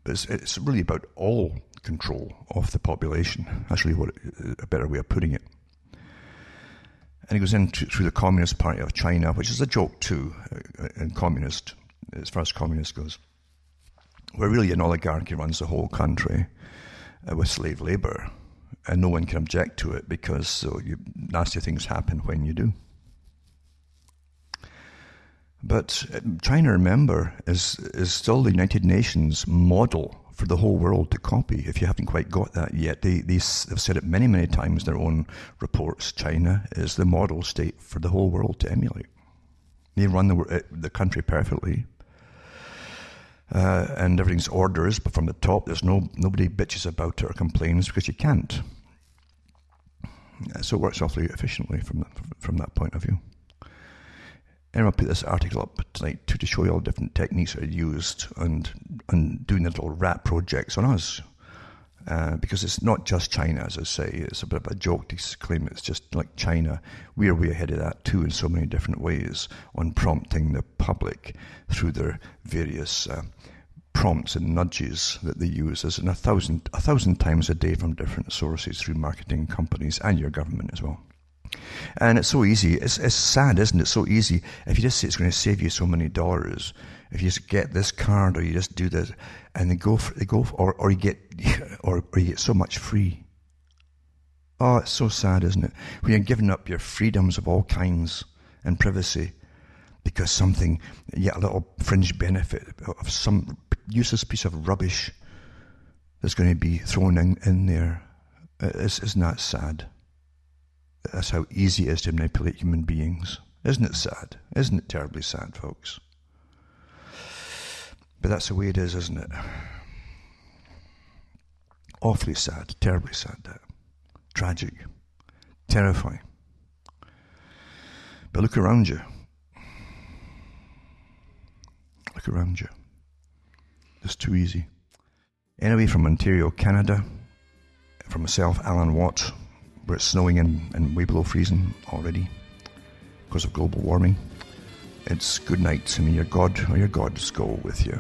It's, it's really about all control of the population. That's really what a better way of putting it. And he goes in through the Communist Party of China, which is a joke too, uh, in communist, as far as communist goes where really an oligarchy runs the whole country uh, with slave labor, and no one can object to it because so you, nasty things happen when you do. But uh, China, remember, is is still the United Nations model for the whole world to copy. If you haven't quite got that yet, they, they have said it many, many times in their own reports. China is the model state for the whole world to emulate. They run the, uh, the country perfectly uh, and everything's orders, but from the top, there's no nobody bitches about it or complains because you can't. So it works awfully efficiently from from that point of view. And I'll put this article up tonight to show you all the different techniques that are used and and doing little rat projects on us. Uh, because it's not just China, as I say. It's a bit of a joke to claim it's just like China. We're way ahead of that too in so many different ways on prompting the public through their various uh, prompts and nudges that they use as a thousand a thousand times a day from different sources through marketing companies and your government as well. And it's so easy. It's, it's sad, isn't it? So easy. If you just say it's going to save you so many dollars, if you just get this card or you just do this, and they go for, they go for, or or you get or or you get so much free. Oh, it's so sad, isn't it? When you're giving up your freedoms of all kinds and privacy because something, yet a little fringe benefit of some useless piece of rubbish that's going to be thrown in, in there. Isn't that sad? That's how easy it is to manipulate human beings. Isn't it sad? Isn't it terribly sad, folks? But that's the way it is, isn't it? Awfully sad, terribly sad, that. tragic, terrifying. But look around you. Look around you. It's too easy. Anyway, from Ontario, Canada, from myself, Alan Watt, where it's snowing and, and way below freezing already because of global warming. It's good night to me. Your God or your gods go with you.